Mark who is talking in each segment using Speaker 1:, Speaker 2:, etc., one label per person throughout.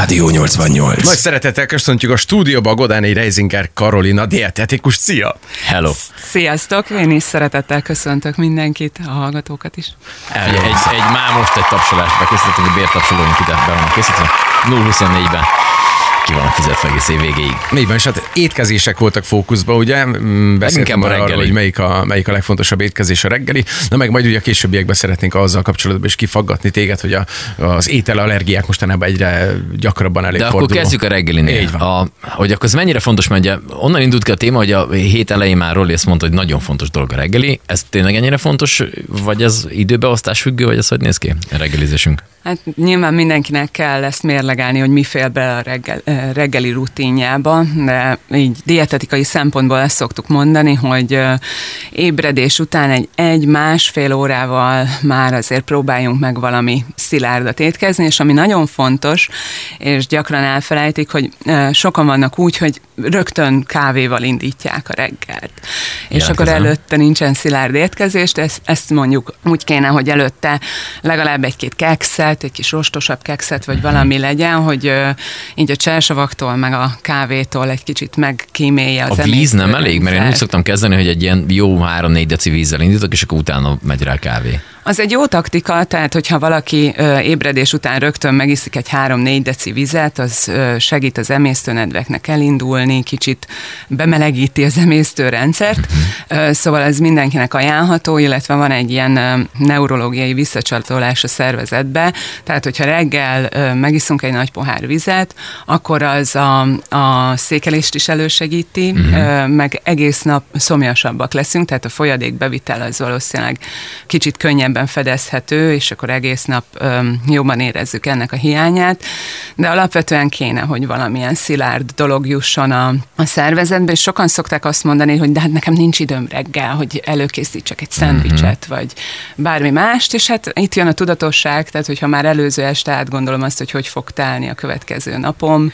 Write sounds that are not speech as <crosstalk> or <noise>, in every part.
Speaker 1: Rádió 88.
Speaker 2: Nagy szeretettel köszöntjük a stúdióba a Godáni Reisinger Karolina dietetikus. Szia!
Speaker 3: Hello!
Speaker 4: Sziasztok! Én is szeretettel köszöntök mindenkit, a hallgatókat is.
Speaker 3: Egy, egy, egy már most egy tapsolást bekészítettünk, a bértapsolóink ide be vannak készítve. 0-24-ben ki van fizetve egész év végéig.
Speaker 2: Így van, és hát étkezések voltak fókuszban, ugye? Mm, Beszéltünk
Speaker 3: a
Speaker 2: arról,
Speaker 3: reggeli.
Speaker 2: hogy melyik a, melyik a legfontosabb étkezés a reggeli. Na meg majd ugye a későbbiekben szeretnénk azzal kapcsolatban is kifaggatni téged, hogy a, az ételallergiák mostanában egyre gyakrabban
Speaker 3: De akkor
Speaker 2: előfordulnak.
Speaker 3: kezdjük a reggelinél.
Speaker 2: Így van.
Speaker 3: A, hogy akkor ez mennyire fontos, mert ugye onnan indult ki a téma, hogy a hét elején már Rolli ezt mondta, hogy nagyon fontos dolog a reggeli. Ez tényleg ennyire fontos, vagy ez időbeosztás függő, vagy ez hogy néz ki a reggelizésünk?
Speaker 4: Hát nyilván mindenkinek kell ezt mérlegelni, hogy mi fél bele a reggel, reggeli rutinjába, de így dietetikai szempontból ezt szoktuk mondani, hogy ébredés után egy egy-másfél órával már azért próbáljunk meg valami szilárdat étkezni, és ami nagyon fontos, és gyakran elfelejtik, hogy sokan vannak úgy, hogy rögtön kávéval indítják a reggelt. És akkor előtte nincsen szilárd étkezés, de ezt, ezt mondjuk úgy kéne, hogy előtte legalább egy-két kekszet, egy kis rostosabb kekszet, vagy valami legyen, hogy ö, így a csersavaktól, meg a kávétól egy kicsit megkímélje az
Speaker 3: A víz nem elég? Mert én úgy szoktam kezdeni, hogy egy ilyen jó 3-4 deci vízzel indítok, és akkor utána megy rá kávé.
Speaker 4: Az egy jó taktika, tehát hogyha valaki ö, ébredés után rögtön megiszik egy 3-4 deci vizet, az ö, segít az emésztőnedveknek elindulni, kicsit bemelegíti az emésztőrendszert, Ö, szóval ez mindenkinek ajánlható, illetve van egy ilyen ö, neurológiai visszacsatolás a szervezetbe, tehát hogyha reggel ö, megiszunk egy nagy pohár vizet, akkor az a, a székelést is elősegíti, ö, meg egész nap szomjasabbak leszünk, tehát a folyadék bevitel az valószínűleg kicsit könnyebben fedezhető, és akkor egész nap öm, jobban érezzük ennek a hiányát, de alapvetően kéne, hogy valamilyen szilárd dolog jusson a, a szervezetbe, és sokan szokták azt mondani, hogy de hát nekem nincs időm reggel, hogy előkészítsek egy szendvicset, vagy bármi mást, és hát itt jön a tudatosság, tehát hogyha már előző este átgondolom azt, hogy hogy fog telni a következő napom,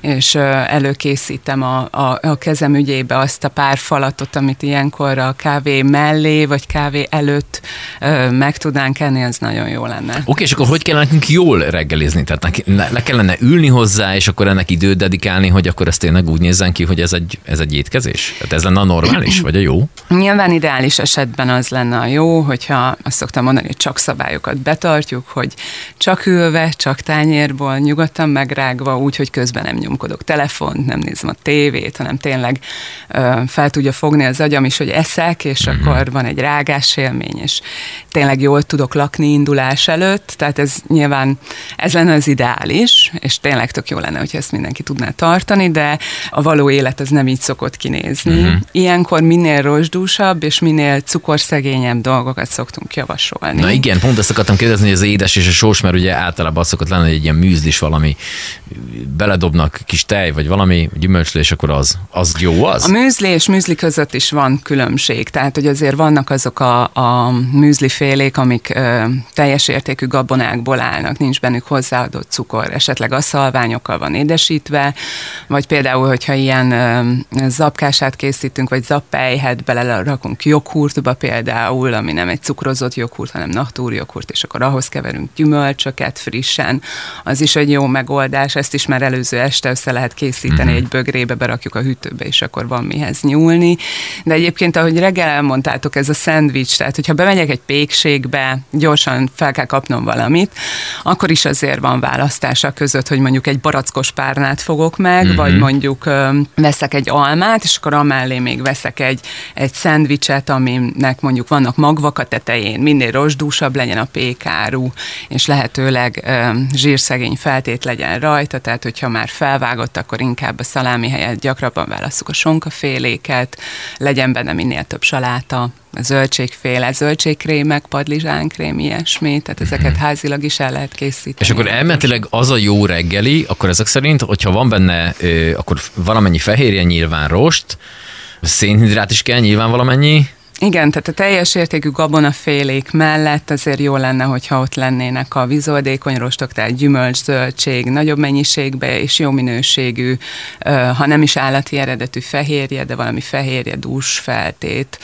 Speaker 4: és előkészítem a, a, a kezem ügyébe azt a pár falatot, amit ilyenkor a kávé mellé, vagy kávé előtt ö, meg tudnánk enni, az nagyon jó lenne.
Speaker 3: Oké, és akkor hogy kell nekünk jól reggelizni? Tehát neki, le, le kellene ülni hozzá, és akkor ennek időt dedikálni, hogy akkor ez tényleg úgy nézzen ki, hogy ez egy, ez egy étkezés? Tehát ez lenne a normális, vagy a jó?
Speaker 4: Nyilván ideális esetben az lenne a jó, hogyha azt szoktam mondani, hogy csak szabályokat betartjuk, hogy csak ülve, csak tányérból, nyugodtan megrágva, úgy, hogy közben nem nyomkodok telefont, nem nézem a tévét, hanem tényleg ö, fel tudja fogni az agyam is, hogy eszek, és mm-hmm. akkor van egy rágás élmény, és tényleg jól tudok lakni indulás előtt, tehát ez nyilván, ez lenne az ideális, és tényleg tök jó lenne, hogyha ezt mindenki tudná tartani, de a való élet az nem így szokott kinézni. Mm-hmm. Ilyenkor minél rozsdúsabb és minél cukorszegényebb dolgokat szoktunk javasolni.
Speaker 3: Na igen, pont ezt akartam kérdezni, hogy az édes és a sós, mert ugye általában az szokott lenni, hogy egy ilyen műzlis valami, beledobnak kis tej, vagy valami gyümölcslé, és akkor az, az jó az?
Speaker 4: A műzli és műzli között is van különbség, tehát hogy azért vannak azok a, a műzli félék, amik ö, teljes értékű gabonákból állnak, nincs bennük hozzáadott cukor, esetleg a szalványokkal van édesítve, vagy például, hogyha ilyen ö, zapkását készítünk, vagy zappelyhet belerakunk joghurtba például, ami nem egy cukrozott joghurt, hanem natúrjoghurt, és akkor ahhoz keverünk gyümölcsöket frissen, az is egy jó megoldás, ezt is már előző este össze lehet készíteni, egy bögrébe berakjuk a hűtőbe, és akkor van mihez nyúlni. De egyébként, ahogy reggel elmondtátok, ez a szendvics, tehát hogyha bemegyek egy pékségbe, gyorsan fel kell kapnom valamit, akkor is azért van választása között, hogy mondjuk egy barackos párnát fogok meg, mm-hmm. vagy mondjuk ö, veszek egy almát, és akkor amellé még veszek egy, egy szendvicset, aminek mondjuk vannak magvak a tetején, minél rozsdúsabb legyen a pékáru, és lehetőleg ö, zsírszegény feltét legyen rajta, tehát hogyha már felvágott, akkor inkább a szalámi helyett gyakrabban válasszuk a sonkaféléket, legyen benne minél több saláta, zöldségféle, zöldségkrémek, padlizsánkrém, ilyesmi, tehát ezeket házilag is el lehet készíteni.
Speaker 3: És akkor elméletileg az a jó reggeli, akkor ezek szerint, hogyha van benne, akkor valamennyi fehérje, nyilván rost, szénhidrát is kell, nyilván valamennyi,
Speaker 4: Igen, tehát a teljes értékű gabonafélék mellett azért jó lenne, hogyha ott lennének a vízoldékony rostok, tehát gyümölcs, zöldség, nagyobb mennyiségbe és jó minőségű, ha nem is állati eredetű fehérje, de valami fehérje, dús feltét,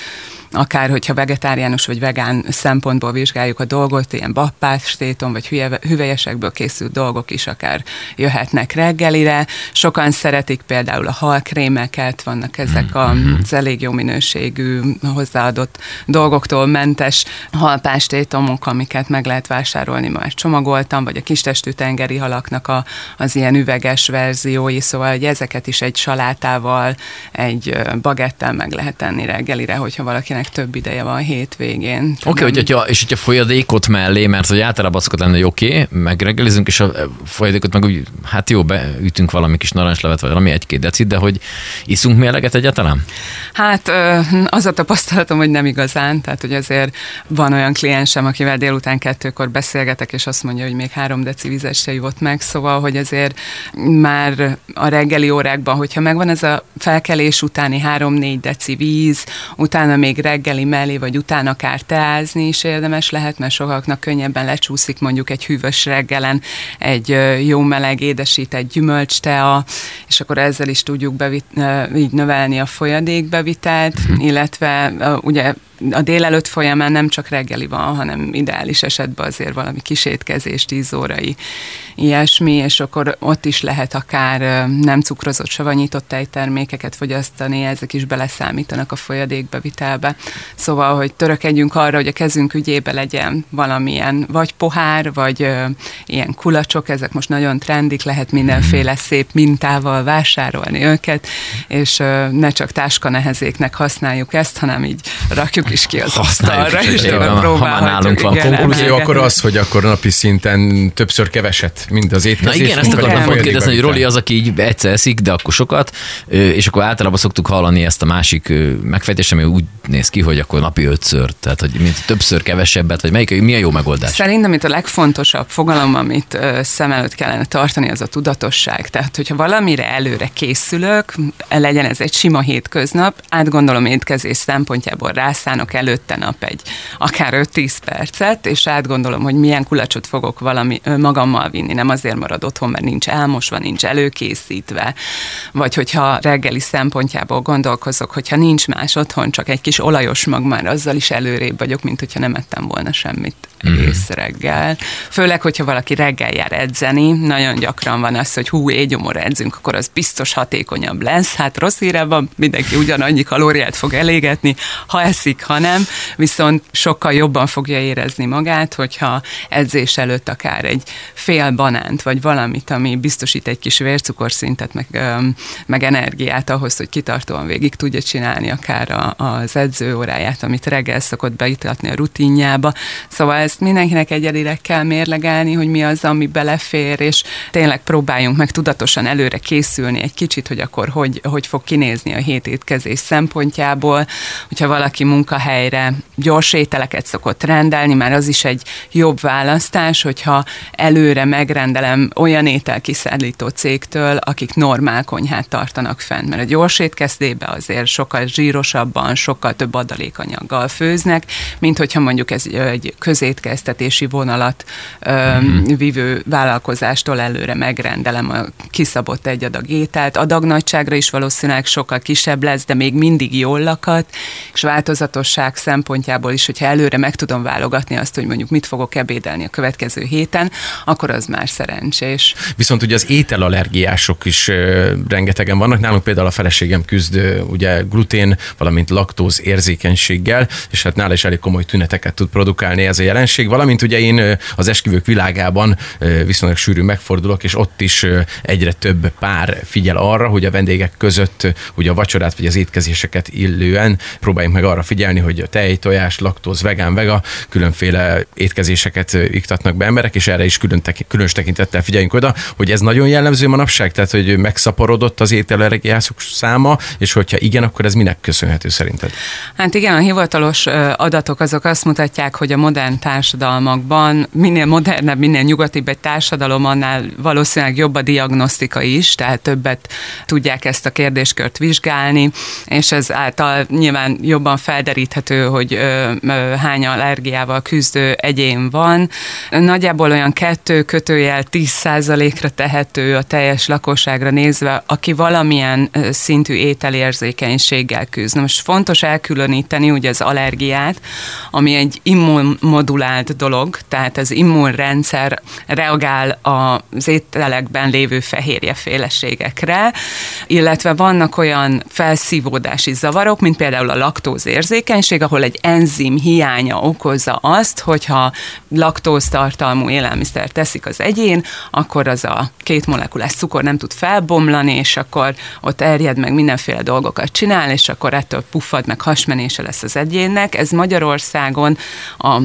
Speaker 4: akár hogyha vegetáriánus vagy vegán szempontból vizsgáljuk a dolgot, ilyen bappástéton vagy hüvelyesekből készült dolgok is akár jöhetnek reggelire. Sokan szeretik például a halkrémeket, vannak ezek mm-hmm. az elég jó minőségű, hozzáadott dolgoktól mentes halpástétomok, amiket meg lehet vásárolni, már csomagoltam, vagy a kistestű tengeri halaknak a, az ilyen üveges verziói, szóval hogy ezeket is egy salátával, egy bagettel meg lehet tenni reggelire, hogyha valakinek több ideje van hétvégén.
Speaker 3: Oké, okay, hogyha, és hogyha folyadékot mellé, mert hogy általában azokat lenne, hogy oké, okay, megreggelizünk, és a folyadékot meg úgy, hát jó, beütünk valami kis narancslevet, vagy valami egy-két decit, de hogy iszunk mérleget egyáltalán?
Speaker 4: Hát az a tapasztalatom, hogy nem igazán, tehát hogy azért van olyan kliensem, akivel délután kettőkor beszélgetek, és azt mondja, hogy még három deci vizet se jött meg, szóval, hogy azért már a reggeli órákban, hogyha megvan ez a felkelés utáni három-négy deci víz, utána még reggeli mellé, vagy utána akár teázni is érdemes lehet, mert sokaknak könnyebben lecsúszik mondjuk egy hűvös reggelen egy jó meleg édesített gyümölcstea, és akkor ezzel is tudjuk bevit, így növelni a folyadékbevitelt, mhm. illetve ugye a délelőtt folyamán nem csak reggeli van, hanem ideális esetben azért valami kisétkezés, tíz órai ilyesmi, és akkor ott is lehet akár nem cukrozott, savanyított tejtermékeket fogyasztani, ezek is beleszámítanak a folyadékbevitelbe. Szóval, hogy törökedjünk arra, hogy a kezünk ügyébe legyen valamilyen vagy pohár, vagy ö, ilyen kulacsok, ezek most nagyon trendik, lehet mindenféle szép mintával vásárolni őket, és ö, ne csak táska nehezéknek használjuk ezt, hanem így rakjuk is ki az asztalra, és
Speaker 2: Ha nálunk van konklúzió, akkor az, hogy akkor napi szinten többször keveset, mint az étkezés.
Speaker 3: Na igen, ezt akartam pont kérdezni, hogy Roli az, aki így egyszer eszik, de akkor sokat, és akkor általában szoktuk hallani ezt a másik megfejtést, ami úgy néz ki, hogy akkor napi ötször, tehát hogy mint többször kevesebbet, vagy melyik, mi a jó megoldás?
Speaker 4: Szerintem itt a legfontosabb fogalom, amit szem előtt kellene tartani, az a tudatosság. Tehát, hogyha valamire előre készülök, legyen ez egy sima hétköznap, átgondolom étkezés szempontjából rászánok előtte nap egy akár 5-10 percet, és átgondolom, hogy milyen kulacsot fogok valami magammal vinni, nem azért marad otthon, mert nincs elmosva, nincs előkészítve, vagy hogyha reggeli szempontjából gondolkozok, hogyha nincs más otthon, csak egy kis olajos mag, már azzal is előrébb vagyok, mint hogyha nem ettem volna semmit mm. egész reggel. Főleg, hogyha valaki reggel jár edzeni, nagyon gyakran van az, hogy hú, égyomor edzünk, akkor az biztos hatékonyabb lesz. Hát rossz híre van, mindenki ugyanannyi kalóriát fog elégetni, ha eszik, ha nem, viszont sokkal jobban fogja érezni magát, hogyha edzés előtt akár egy fél banánt, vagy valamit, ami biztosít egy kis vércukorszintet, meg, meg energiát ahhoz, hogy kitartóan végig tudja csinálni akár a, az edzőóráját, amit reggel szokott beitatni a rutinjába. Szóval ezt mindenkinek egyedileg kell mérlegelni, hogy mi az, ami belefér, és tényleg próbáljunk meg tudatosan előre készülni egy kicsit, hogy akkor hogy, hogy fog kinézni a hét étkezés szempontjából, hogyha valaki munkahely helyre gyors ételeket szokott rendelni, már az is egy jobb választás, hogyha előre megrendelem olyan ételkiszállító cégtől, akik normál konyhát tartanak fenn, mert a gyors étkezdébe azért sokkal zsírosabban, sokkal több adalékanyaggal főznek, mint hogyha mondjuk ez egy közétkeztetési vonalat mm-hmm. vívő vállalkozástól előre megrendelem a kiszabott egy adag ételt. Adagnagyságra is valószínűleg sokkal kisebb lesz, de még mindig jól lakat, és változatosság szempontjából is, hogyha előre meg tudom válogatni azt, hogy mondjuk mit fogok ebédelni a következő héten, akkor az már szerencsés.
Speaker 2: Viszont ugye az ételallergiások is rengetegen vannak. Nálunk például a feleségem küzd ugye glutén, valamint laktóz érzékenységgel, és hát nála is elég komoly tüneteket tud produkálni ez a jelenség. Valamint ugye én az esküvők világában viszonylag sűrű megfordulok, és ott is egyre több pár figyel arra, hogy a vendégek között ugye a vacsorát vagy az étkezéseket illően próbáljunk meg arra figyelni, hogy a tej, tojás, laktóz, vegán, vega, különféle étkezéseket iktatnak be emberek, és erre is külön tek, különös tekintettel figyeljünk oda, hogy ez nagyon jellemző manapság, tehát hogy megszaporodott az ételergiászok száma, és hogyha igen, akkor ez minek köszönhető szerinted?
Speaker 4: Hát igen, a hivatalos adatok azok azt mutatják, hogy a modern társadalom társadalmakban minél modernebb, minél nyugatibb egy társadalom, annál valószínűleg jobb a diagnosztika is, tehát többet tudják ezt a kérdéskört vizsgálni, és ez által nyilván jobban felderíthető, hogy ö, hány allergiával küzdő egyén van. Nagyjából olyan kettő kötőjel 10%-ra tehető a teljes lakosságra nézve, aki valamilyen szintű ételérzékenységgel küzd. Most fontos elkülöníteni ugye az allergiát, ami egy immunmodulált dolog, tehát az immunrendszer reagál az ételekben lévő fehérjeféleségekre, illetve vannak olyan felszívódási zavarok, mint például a laktózérzékenység, ahol egy enzim hiánya okozza azt, hogyha laktóztartalmú élelmiszer teszik az egyén, akkor az a két molekulás cukor nem tud felbomlani, és akkor ott erjed meg mindenféle dolgokat csinál, és akkor ettől puffad, meg hasmenése lesz az egyénnek. Ez Magyarországon a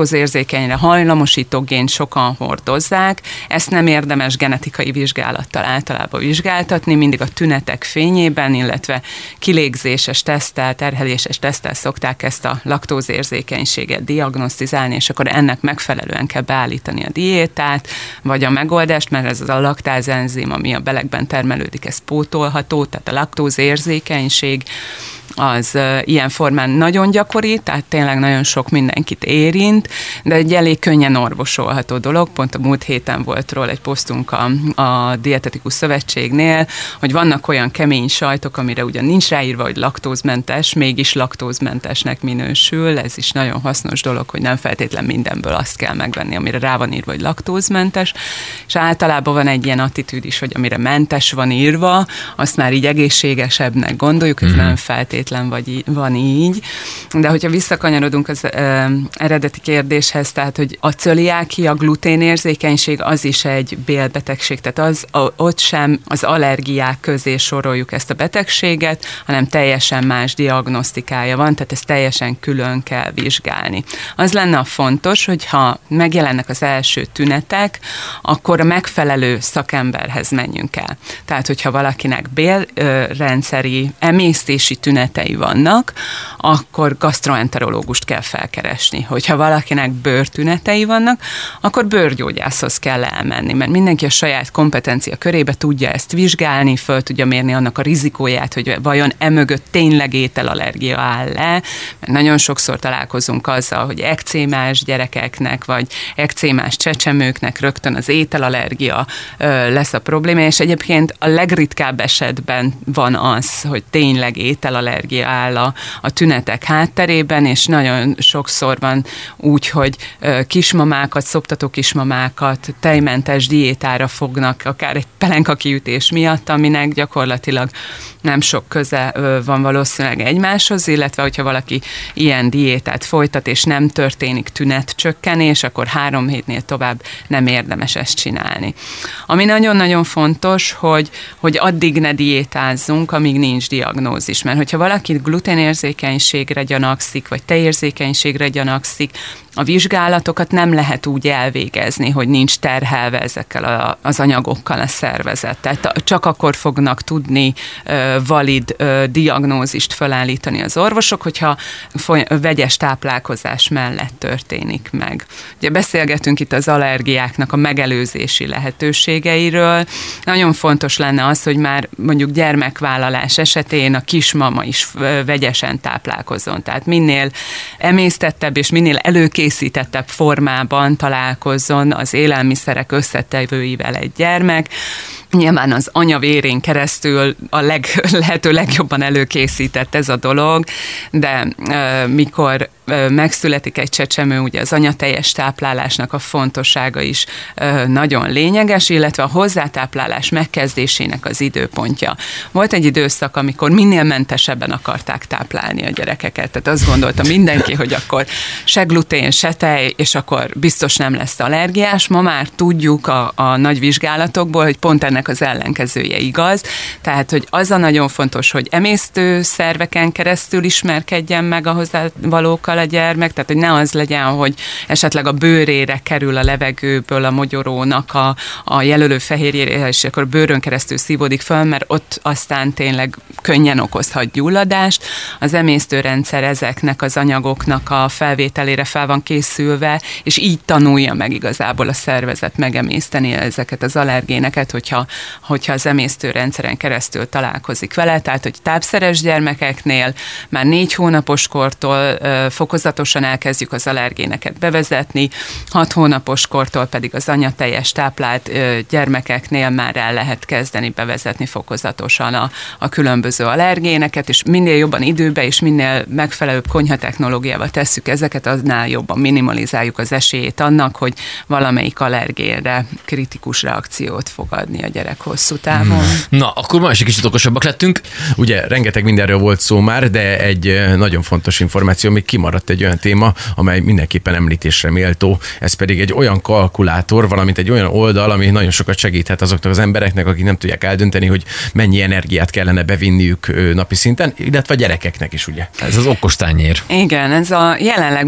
Speaker 4: laktózérzékenyre hajlamosító gént sokan hordozzák, ezt nem érdemes genetikai vizsgálattal általában vizsgáltatni, mindig a tünetek fényében, illetve kilégzéses tesztel, terheléses tesztel szokták ezt a laktózérzékenységet diagnosztizálni, és akkor ennek megfelelően kell beállítani a diétát, vagy a megoldást, mert ez az a laktázenzim, ami a belegben termelődik, ez pótolható, tehát a laktózérzékenység, az ilyen formán nagyon gyakori, tehát tényleg nagyon sok mindenkit érint, de egy elég könnyen orvosolható dolog. Pont a múlt héten volt róla egy posztunk a, a Dietetikus Szövetségnél, hogy vannak olyan kemény sajtok, amire ugyan nincs ráírva, hogy laktózmentes, mégis laktózmentesnek minősül. Ez is nagyon hasznos dolog, hogy nem feltétlen mindenből azt kell megvenni, amire rá van írva, hogy laktózmentes. És általában van egy ilyen attitűd is, hogy amire mentes van írva, azt már így egészségesebbnek gondoljuk, ez mm-hmm. nem feltétlenül feltétlen vagy, van így. De hogyha visszakanyarodunk az ö, eredeti kérdéshez, tehát, hogy a cöliákia, a gluténérzékenység az is egy bélbetegség, tehát az, a, ott sem az allergiák közé soroljuk ezt a betegséget, hanem teljesen más diagnosztikája van, tehát ezt teljesen külön kell vizsgálni. Az lenne a fontos, hogyha megjelennek az első tünetek, akkor a megfelelő szakemberhez menjünk el. Tehát, hogyha valakinek bélrendszeri emésztési tünet tünetei vannak, akkor gastroenterológust kell felkeresni. Hogyha valakinek bőrtünetei vannak, akkor bőrgyógyászhoz kell elmenni, mert mindenki a saját kompetencia körébe tudja ezt vizsgálni, föl tudja mérni annak a rizikóját, hogy vajon emögött tényleg ételallergia áll-e, mert nagyon sokszor találkozunk azzal, hogy ekcémás gyerekeknek, vagy ekcémás csecsemőknek rögtön az ételallergia lesz a probléma, és egyébként a legritkább esetben van az, hogy tényleg ételallergia allergia áll a, a tünetek hátterében, és nagyon sokszor van úgy, hogy kismamákat, szoptató kismamákat tejmentes diétára fognak, akár egy pelenka kiütés miatt, aminek gyakorlatilag nem sok köze van valószínűleg egymáshoz, illetve hogyha valaki ilyen diétát folytat, és nem történik tünetcsökkenés, akkor három hétnél tovább nem érdemes ezt csinálni. Ami nagyon-nagyon fontos, hogy, hogy addig ne diétázzunk, amíg nincs diagnózis, mert hogyha valaki gluténérzékenységre gyanakszik, vagy tejérzékenységre gyanakszik, a vizsgálatokat nem lehet úgy elvégezni, hogy nincs terhelve ezekkel a, az anyagokkal a szervezet. Tehát csak akkor fognak tudni valid diagnózist felállítani az orvosok, hogyha vegyes táplálkozás mellett történik meg. Ugye beszélgetünk itt az allergiáknak a megelőzési lehetőségeiről. Nagyon fontos lenne az, hogy már mondjuk gyermekvállalás esetén a kismama is vegyesen táplálkozzon. Tehát minél emésztettebb és minél előkészítettebb formában találkozzon az élelmiszerek összetevőivel egy gyermek, Nyilván az anya vérén keresztül a leg, <laughs> lehető legjobban előkészített ez a dolog, de e, mikor megszületik egy csecsemő, ugye az anyateljes táplálásnak a fontossága is nagyon lényeges, illetve a hozzátáplálás megkezdésének az időpontja. Volt egy időszak, amikor minél mentesebben akarták táplálni a gyerekeket, tehát azt gondolta mindenki, hogy akkor se glutén, se tej, és akkor biztos nem lesz allergiás. Ma már tudjuk a, a nagy vizsgálatokból, hogy pont ennek az ellenkezője igaz. Tehát, hogy az a nagyon fontos, hogy emésztő szerveken keresztül ismerkedjen meg a hozzávalókkal a gyermek, tehát, hogy ne az legyen, hogy esetleg a bőrére kerül a levegőből a mogyorónak a, a jelölő fehérjére, és akkor bőrön keresztül szívódik föl, mert ott aztán tényleg könnyen okozhat gyulladást. Az emésztőrendszer ezeknek az anyagoknak a felvételére fel van készülve, és így tanulja meg igazából a szervezet megemészteni ezeket az allergéneket, hogyha, hogyha az emésztőrendszeren keresztül találkozik vele. Tehát, hogy tápszeres gyermekeknél már négy hónapos kortól fokozatosan elkezdjük az allergéneket bevezetni, hat hónapos kortól pedig az anyateljes táplált gyermekeknél már el lehet kezdeni bevezetni fokozatosan a, a különböző allergéneket, és minél jobban időbe és minél megfelelőbb konyhatechnológiával tesszük ezeket, annál jobban minimalizáljuk az esélyét annak, hogy valamelyik allergére kritikus reakciót fog adni a gyerek hosszú távon. Hmm.
Speaker 3: Na, akkor ma is egy kicsit okosabbak lettünk.
Speaker 2: Ugye rengeteg mindenről volt szó már, de egy nagyon fontos információ, még kimaradt egy olyan téma, amely mindenképpen említésre méltó. Ez pedig egy olyan kalkulátor, valamint egy olyan oldal, ami nagyon sokat segíthet azoknak az embereknek, akik nem tudják eldönteni, hogy mennyi energiát kellene bevinniük napi szinten, illetve a gyerekeknek is, ugye?
Speaker 3: Ez az okostányér.
Speaker 4: Igen, ez a jelenleg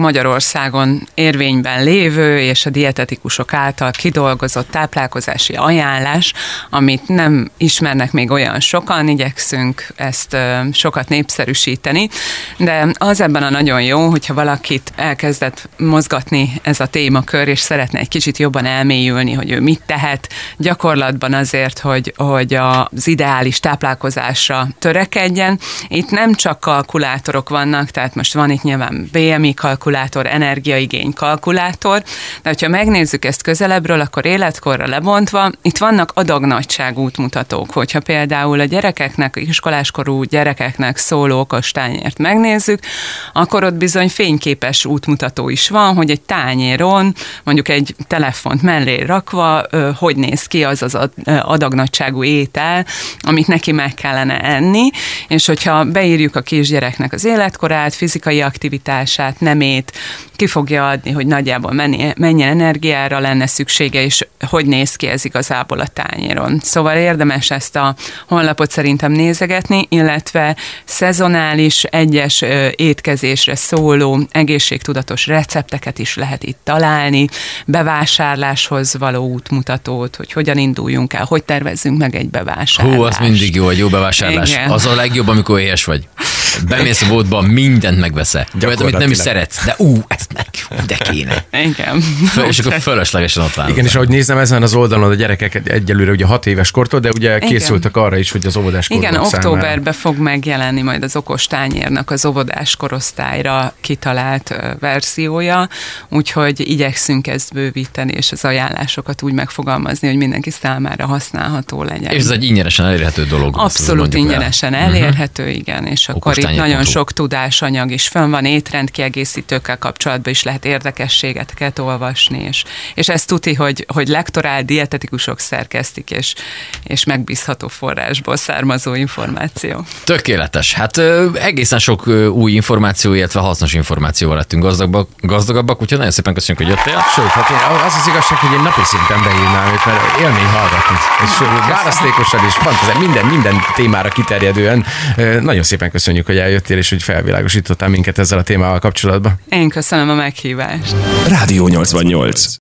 Speaker 4: Magyarországon érvényben lévő és a dietetikusok által kidolgozott táplálkozási ajánlás, amit nem ismernek még olyan sokan, igyekszünk ezt sokat népszerűsíteni, de az ebben a nagyon jó, hogyha valakit elkezdett mozgatni ez a témakör, és szeretne egy kicsit jobban elmélyülni, hogy ő mit tehet gyakorlatban azért, hogy, hogy az ideális táplálkozásra törekedjen. Itt nem csak kalkulátorok vannak, tehát most van itt nyilván BMI kalkulátor, energiaigény kalkulátor, de hogyha megnézzük ezt közelebbről, akkor életkorra lebontva, itt vannak adagnagyság útmutatók, hogyha például a gyerekeknek, iskoláskorú gyerekeknek szóló okostányért megnézzük, akkor ott bizony fényképes útmutató is van, hogy egy tányéron, mondjuk egy telefont mellé rakva, hogy néz ki az az adagnagyságú étel, amit neki meg kellene enni, és hogyha beírjuk a kisgyereknek az életkorát, fizikai aktivitását, nemét, ki fogja adni, hogy nagyjából mennyi, energiára lenne szüksége, és hogy néz ki ez igazából a tányéron. Szóval érdemes ezt a honlapot szerintem nézegetni, illetve szezonális, egyes étkezésre szóló, egészségtudatos recepteket is lehet itt találni, bevásárláshoz való útmutatót, hogy hogyan induljunk el, hogy tervezzünk meg egy bevásárlást.
Speaker 3: Hú, az mindig jó, egy jó bevásárlás. Igen. Az a legjobb, amikor éhes vagy. <laughs> Bemész a boltba, mindent megveszel. Olyat, amit nem is szeretsz, de ú, ez meg, de kéne.
Speaker 4: Igen.
Speaker 3: Föl, és akkor fölöslegesen ott
Speaker 2: Igen, és ahogy nézem ezen az oldalon, a gyerekek egyelőre ugye hat éves kortól, de ugye Igen. készültek arra is, hogy az óvodás
Speaker 4: Igen, októberben fog megjelenni majd az okos tányérnak az óvodás korosztályra kitalált verziója, úgyhogy igyekszünk ezt bővíteni, és az ajánlásokat úgy megfogalmazni, hogy mindenki számára használható legyen.
Speaker 3: És ez egy ingyenesen elérhető dolog.
Speaker 4: Abszolút ingyenesen el. elérhető, uh-huh. igen, és akkor itt nagyon sok tudásanyag is fönn van, étrendkiegészítőkkel kapcsolatban is lehet érdekességeket olvasni, és, és ezt tuti, hogy, hogy lektorál dietetikusok szerkesztik, és, és megbízható forrásból származó információ.
Speaker 3: Tökéletes. Hát ö, egészen sok ö, új információ, illetve hasznos információval lettünk gazdagabbak, gazdagabbak úgyhogy nagyon szépen köszönjük, hogy jöttél.
Speaker 2: Sőt, hát én, az az igazság, hogy én napi szinten beírnám őt, mert élmény hallgatni. És választékosan is, fantazál, minden, minden témára kiterjedően. Nagyon szépen köszönjük, hogy eljöttél, és hogy felvilágosítottál minket ezzel a témával kapcsolatban.
Speaker 4: Én köszönöm a meghívást.
Speaker 1: Rádió 88.